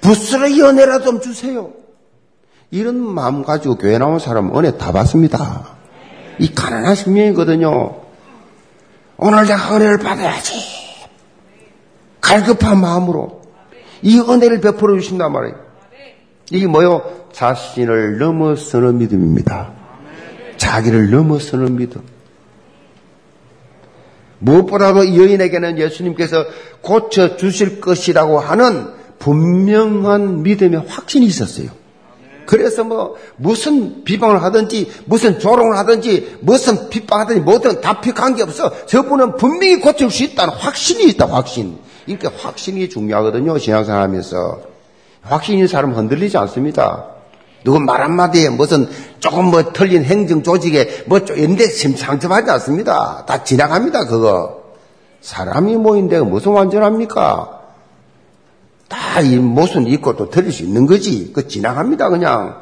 부스러기 은혜라 좀 주세요. 이런 마음 가지고 교회 나온 사람은 은혜 다 받습니다. 이 가난한 심령이거든요. 오늘 내가 은혜를 받아야지. 갈급한 마음으로 이 은혜를 베풀어 주신단 말이에요. 이게 뭐요? 자신을 넘어서는 믿음입니다. 자기를 넘어서는 믿음. 무엇보다도 이 여인에게는 예수님께서 고쳐 주실 것이라고 하는 분명한 믿음의 확신이 있었어요. 그래서 뭐 무슨 비방을 하든지 무슨 조롱을 하든지 무슨 핍박하든지 뭐든 다피 관계없어. 저분은 분명히 고칠 수 있다는 확신이 있다 확신. 이렇게 확신이 중요하거든요 신앙생활 하면서. 확신인 사람은 흔들리지 않습니다. 누구 말 한마디에 무슨 조금 뭐 틀린 행정 조직에 뭐 쪼인데 심상접하지 않습니다. 다 지나갑니다 그거. 사람이 모인데 무슨 완전합니까? 다이 못은 있고 또 들릴 수 있는 거지. 그 지나갑니다, 그냥.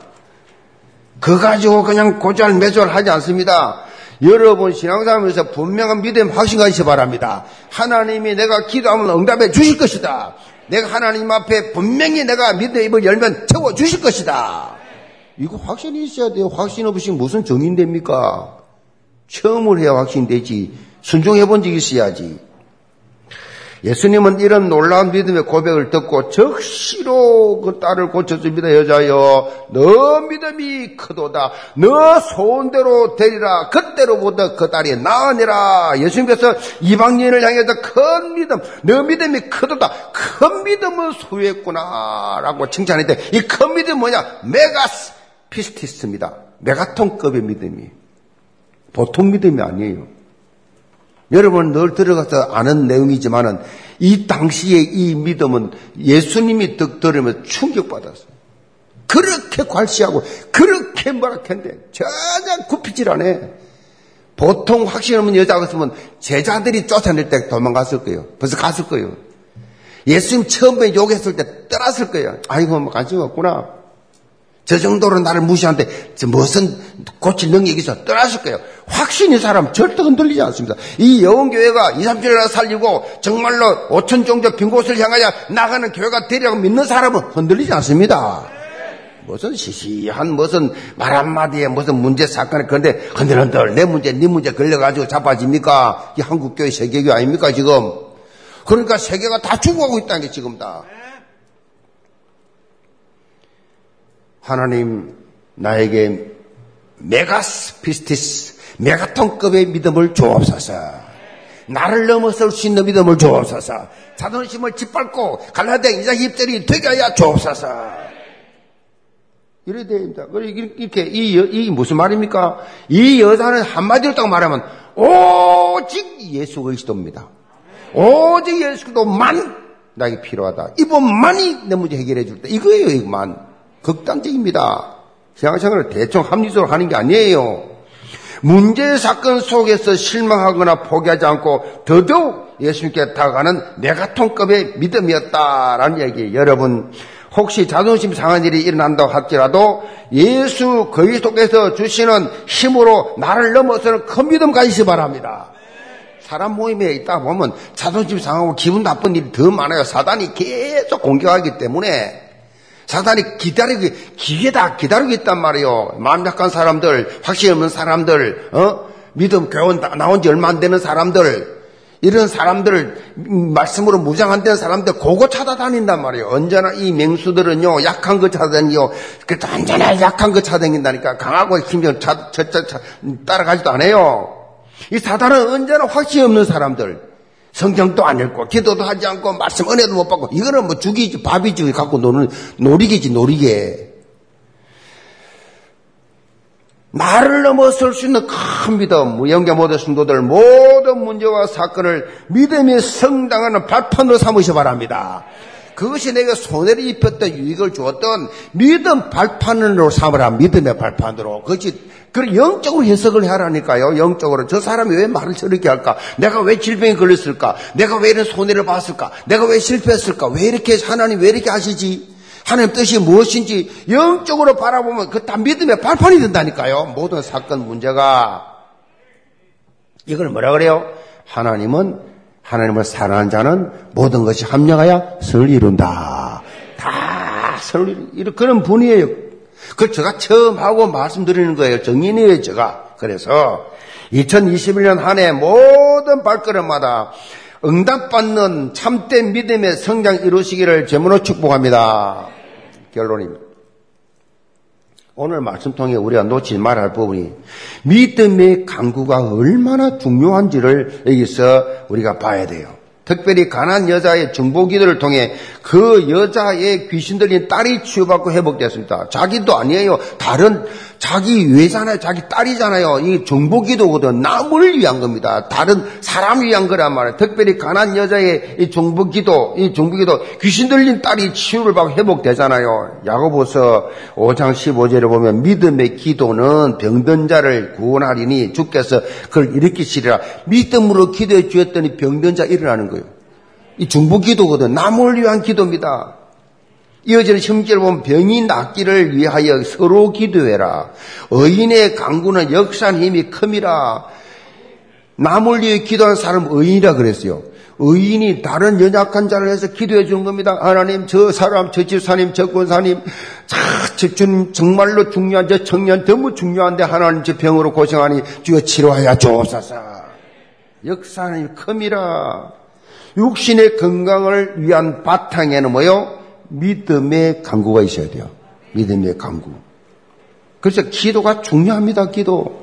그 가지고 그냥 고잘매절 하지 않습니다. 여러분 신앙생활에서 분명한 믿음 확신 가지시 바랍니다. 하나님이 내가 기도하면 응답해 주실 것이다. 내가 하나님 앞에 분명히 내가 믿음의 입을 열면 채워 주실 것이다. 이거 확신이 있어야 돼요. 확신 없이 무슨 정인됩니까? 처음을 해야 확신되지. 순종해 본 적이 있어야지. 예수님은 이런 놀라운 믿음의 고백을 듣고 적시로 그 딸을 고쳐줍니다. 여자여, 너 믿음이 크도다. 너 소원대로 되리라. 그때로부터 그 딸이 나으니라. 예수님께서 이방인을 향해서 큰 믿음, 너 믿음이 크도다. 큰 믿음을 소유했구나. 라고 칭찬했는데 이 큰 믿음 뭐냐? μέγας πίστις입니다. 메가톤급의 믿음이. 보통 믿음이 아니에요. 여러분 늘 들어가서 아는 내용이지만은 이 당시에 이 믿음은 예수님이 득 들으면 충격받았어요. 그렇게 괄시하고 그렇게 뭐라했는데 전혀 굽히질 않아. 보통 확신 없는 여자가 있으면 제자들이 쫓아낼 때 도망갔을 거예요. 벌써 갔을 거예요. 예수님 처음에 욕했을 때 떠났을 거예요. 아이고, 뭐 관심 없구나. 저 정도로 나를 무시하는데 무슨 고칠 능력이 있어 떠났을 거예요. 확신이 사람 절대 흔들리지 않습니다. 이 여원교회가 2, 3주일나 살리고 정말로 5천 종족 빈 곳을 향하여 나가는 교회가 되리라고 믿는 사람은 흔들리지 않습니다. 무슨 시시한 무슨 말 한마디에 무슨 문제 사건을 그런데 흔들흔들 내 문제 네 문제 걸려가지고 자빠집니까? 이 한국교회 세계교회 아닙니까 지금? 그러니까 세계가 다 죽어가고 있다는 게 지금 다. 하나님 나에게 μέγας πίστις 메가톤급의 믿음을 주옵소서. 나를 넘어설 수 있는 믿음을 주옵소서. 자존심을 짓밟고 갈라디아 2장 20절이 되게 하여 주옵소서. 이래야 됩니다. 이렇게, 이, 이 무슨 말입니까? 이 여자는 한마디로 딱 말하면, 오직 예수 그리스도입니다. 오직 예수 그리스도만 나에게 필요하다. 이분만이 내 문제 해결해 줄 때. 이거예요, 이것만. 극단적입니다. 신앙생활을 대충 합리적으로 하는 게 아니에요. 문제 사건 속에서 실망하거나 포기하지 않고 더더욱 예수님께 다가가는 메가톤급의 믿음이었다라는 얘기. 여러분, 혹시 자존심 상한 일이 일어난다고 할지라도 예수 그리스도께서 주시는 힘으로 나를 넘어서는 큰 믿음 가지시 바랍니다. 사람 모임에 있다 보면 자존심 상하고 기분 나쁜 일이 더 많아요. 사단이 계속 공격하기 때문에 사단이 기다리고 기회다 기다리고 있단 말이에요. 마음 약한 사람들, 확신 없는 사람들, 어? 믿음 교원 나온 지 얼마 안 되는 사람들, 이런 사람들을 말씀으로 무장 안 되는 사람들 고거 찾아다닌단 말이에요. 언제나 이 맹수들은요 약한 거 찾아다니요. 그래도 언제나 약한 거 찾아다닌다니까 강하고 힘좀 따라가지도 않아요. 이 사단은 언제나 확신 없는 사람들. 성경도 안 읽고 기도도 하지 않고 말씀 은혜도 못 받고 이거는 뭐 죽이지 밥이지 갖고 노는 놀이기지 놀이게. 나를 넘어설 수 있는 큰 믿음, 무영계 모든 성도들 모든 문제와 사건을 믿음의 성당하는 발판으로 삼으시 바랍니다. 그것이 내가 손해를 입혔던 유익을 주었던 믿음 발판으로 삼으라 믿음의 발판으로 그것이 그 영적으로 해석을 하라니까요 영적으로 저 사람이 왜 말을 저렇게 할까 내가 왜 질병에 걸렸을까 내가 왜 이런 손해를 봤을까 내가 왜 실패했을까 왜 이렇게 하나님 왜 이렇게 하시지 하나님 뜻이 무엇인지 영적으로 바라보면 그 다 믿음의 발판이 된다니까요. 모든 사건 문제가 이걸 뭐라 그래요? 하나님은 하나님을 사랑하는 자는 모든 것이 합력하여 설 이룬다. 다설 이룬 그런 분이에요. 그 제가 처음 하고 말씀드리는 거예요. 정인이에요, 제가. 그래서 2021년 한 해 모든 발걸음마다 응답받는 참된 믿음의 성장 이루시기를 제문으로 축복합니다. 결론입니다. 오늘 말씀 통해 우리가 놓지 말할 부분이 믿음의 강구가 얼마나 중요한지를 여기서 우리가 봐야 돼요. 특별히 가난 여자의 중보 기도를 통해 그 여자의 귀신 들린 딸이 치유받고 회복됐습니다. 자기도 아니에요. 다른 자기 외잖아요. 자기 딸이잖아요. 이 중보기도거든. 남을 위한 겁니다. 다른 사람 위한 거란 말이에요. 특별히 가난 여자의 이 중보기도, 이 중보기도 귀신 들린 딸이 치유를 받고 회복되잖아요. 야고보서 5장 15절에 보면 믿음의 기도는 병든 자를 구원하리니 주께서 그걸 일으키시리라. 믿음으로 기도해 주었더니 병든 자 일어나는 거예요. 이 중보기도거든. 남을 위한 기도입니다. 이어지는 심지를 보면 병이 낫기를 위하여 서로 기도해라. 의인의 강구는 역사한 힘이 큼이라. 남을 위해 기도하는 사람 의인이라 그랬어요. 의인이 다른 연약한 자를 해서 기도해 주는 겁니다. 하나님, 저 사람, 저 집사님, 저 권사님, 자, 저 주님 정말로 중요한 저 청년 너무 중요한데 하나님 저 병으로 고생하니 주여 치료하여 주옵소서. 역사는 큼이라. 육신의 건강을 위한 바탕에는 뭐요? 믿음의 강구가 있어야 돼요. 믿음의 강구. 그래서 기도가 중요합니다, 기도.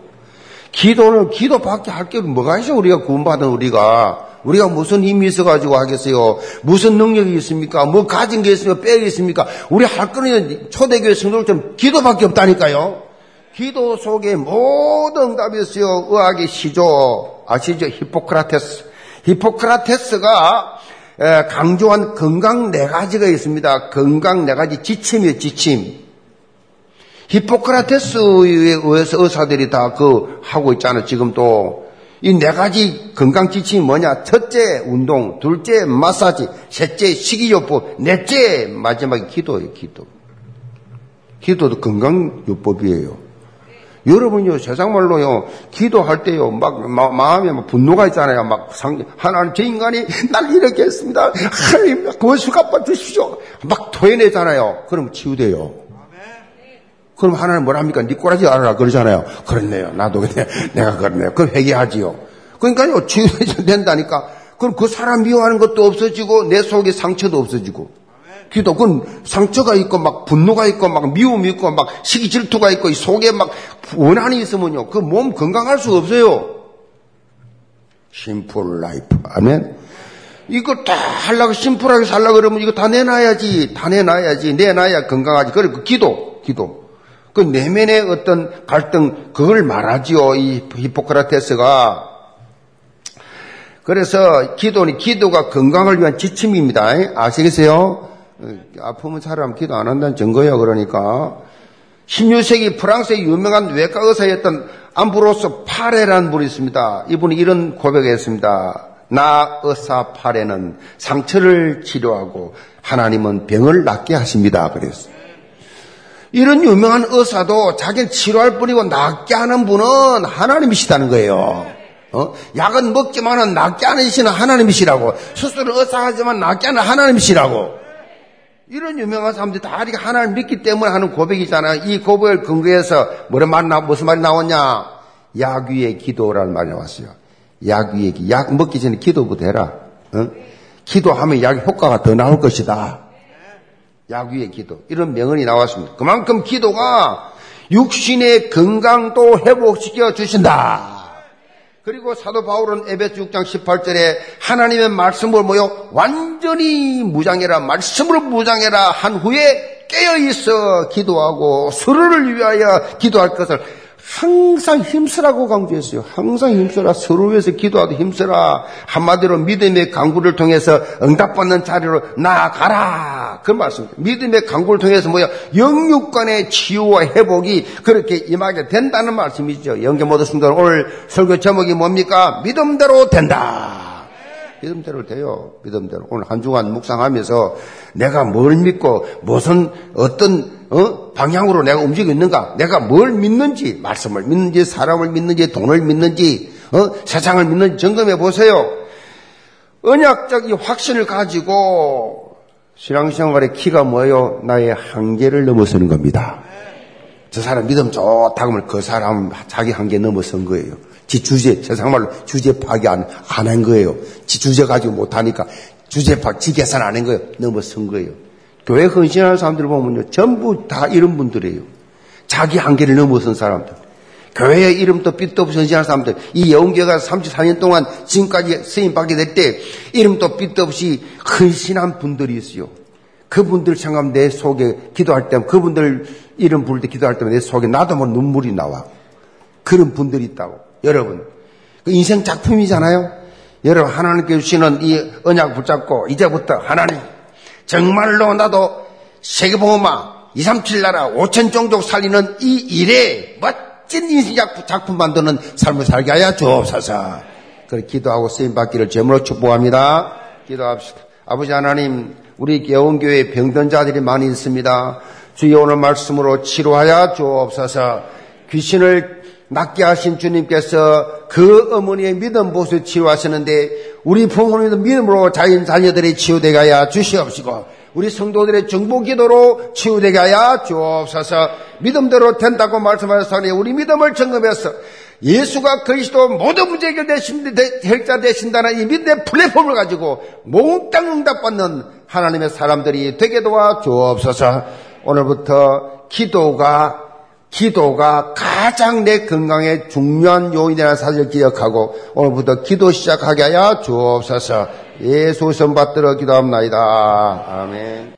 기도는 기도밖에 할 게 뭐가 있어, 우리가 구원받은 우리가. 우리가 무슨 힘이 있어가지고 하겠어요? 무슨 능력이 있습니까? 뭐 가진 게 있으면 빼기 있습니까? 우리 할 거는 초대교회 성도들처럼 기도밖에 없다니까요? 기도 속에 모든 응답이 있어요. 의학의 시조. 아시죠? 히포크라테스. 히포크라테스가 강조한 건강 네 가지가 있습니다. 건강 네 가지 지침이에요, 지침. 히포크라테스에 의해서 의사들이 다 그 하고 있잖아. 지금 또. 이네 가지 건강 지침이 뭐냐? 첫째, 운동. 둘째, 마사지. 셋째, 식이요법. 넷째, 마지막에 기도예요, 기도. 기도도 건강요법이에요. 여러분요, 세상 말로요, 기도할 때요, 막, 마, 마음에 막 분노가 있잖아요. 막, 상, 하나님, 저 인간이 날 이렇게 했습니다. 하나님, 그원수 갚아 주십시오. 막 토해내잖아요. 그럼 치유돼요. 그럼 하나님 뭐라 합니까? 니 꼬라지 알아라. 그러잖아요. 그렇네요. 나도 그래. 내가 그렇네요. 그럼 회개하지요. 그러니까요, 치유된다니까. 그럼 그 사람 미워하는 것도 없어지고, 내 속에 상처도 없어지고. 그건 상처가 있고, 막 분노가 있고, 막 미움이 있고, 막 시기 질투가 있고, 속에 막 원한이 있으면요. 그 몸 건강할 수 없어요. simple life. 아멘. 이거 다 하려고, 심플하게 살려고 그러면 이거 다 내놔야지. 다 내놔야지. 내놔야 건강하지. 그리고 그 기도, 기도. 그 내면의 어떤 갈등, 그걸 말하지요. 이 히포크라테스가. 그래서 기도는, 기도가 건강을 위한 지침입니다. 아시겠어요? 아프면 사람 기도 안 한다는 증거예요. 그러니까 16세기 프랑스의 유명한 외과 의사였던 암브로스 파레라는 분이 있습니다. 이분이 이런 고백했습니다. 나 의사 파레는 상처를 치료하고 하나님은 병을 낫게 하십니다. 그랬어요. 이런 유명한 의사도 자기는 치료할 뿐이고 낫게 하는 분은 하나님이시다는 거예요. 어? 약은 먹지만은 낫게 하시는 하나님이시라고. 수술을 의사하지만 낫게 하는 하나님이시라고. 이런 유명한 사람들이 다 이렇게 하나님을 믿기 때문에 하는 고백이잖아요. 이 고백을 근거해서 뭐라 말 나, 무슨 말이 나왔냐? 약 위의 기도라는 말이 나왔어요. 약 위의 기, 약 먹기 전에 기도부터 해라. 어? 기도하면 약 효과가 더 나올 것이다. 약 위의 기도. 이런 명언이 나왔습니다. 그만큼 기도가 육신의 건강도 회복시켜 주신다. 그리고 사도 바울은 에베스 6장 18절에 하나님의 말씀을 모여 완전히 무장해라 말씀으로 무장해라 한 후에 깨어 있어 기도하고 서로를 위하여 기도할 것을 항상 힘쓰라고 강조했어요. 항상 힘쓰라. 서로 위해서 기도하도 힘쓰라. 한마디로 믿음의 강구를 통해서 응답받는 자리로 나아가라. 그 말씀입니다. 믿음의 강구를 통해서 뭐야? 영육간의 치유와 회복이 그렇게 임하게 된다는 말씀이죠. 영계 모든 순간 오늘 설교 제목이 뭡니까? 믿음대로 된다. 믿음대로 돼요. 믿음대로. 오늘 한 주간 묵상하면서 내가 뭘 믿고 무슨 어떤 어? 방향으로 내가 움직이고 있는가? 내가 뭘 믿는지, 말씀을 믿는지, 사람을 믿는지, 돈을 믿는지, 어? 세상을 믿는지 점검해 보세요. 언약적 이 확신을 가지고 신앙생활의 키가 뭐예요? 나의 한계를 넘어서는 겁니다. 저 사람 믿음 좋다고 하면 그 사람은 자기 한계 넘어선 거예요. 지 주제, 세상말로 주제 파기 안, 안 한 거예요. 지 주제 가지고 못하니까 주제 파, 지 계산 안 한 거예요. 넘어선 거예요. 교회 헌신하는 사람들 보면요. 전부 다 이런 분들이에요. 자기 한계를 넘어선 사람들. 교회의 이름도 빛도 없이 헌신하는 사람들. 이 영계가 34년 동안 지금까지 쓰임 받게 될 때 이름도 빛도 없이 헌신한 분들이 있어요. 그분들 생각하면 내 속에 기도할 때 그분들 이름 부를 때 기도할 때내 속에 나도 뭐 눈물이 나와. 그런 분들이 있다고. 여러분. 그 인생 작품이잖아요. 여러분 하나님께 주시는 이 언약 붙잡고 이제부터 하나님 정말로 나도 세계보험마 2, 3, 7 나라 5천 종족 살리는 이 일에 멋진 인생 작품 만드는 삶을 살게 하여 주옵소서. 그렇게 기도하고 쓰임받기를 제물로 축복합니다. 기도합시다. 아버지 하나님, 우리 개원교회 병든 자들이 많이 있습니다. 주여 오늘 말씀으로 치료하여 주옵소서. 귀신을 낫게 하신 주님께서 그 어머니의 믿음 보수 치유하시는데 우리 부모님도 믿음으로 자인 자녀들이 치유되게 하여 주시옵시고 우리 성도들의 정보 기도로 치유되게 하여 주옵소서. 믿음대로 된다고 말씀하셨으니 우리 믿음을 점검해서 예수가 그리스도 모든 문제 해결되신, 해결자 되신다는 이 믿음의 플랫폼을 가지고 몽땅 응답받는 하나님의 사람들이 되게 도와 주옵소서. 오늘부터 기도가 기도가 가장 내 건강에 중요한 요인이라는 사실을 기억하고 오늘부터 기도 시작하게 하여 주옵소서 예수 선 받들어 기도합나이다. 아멘.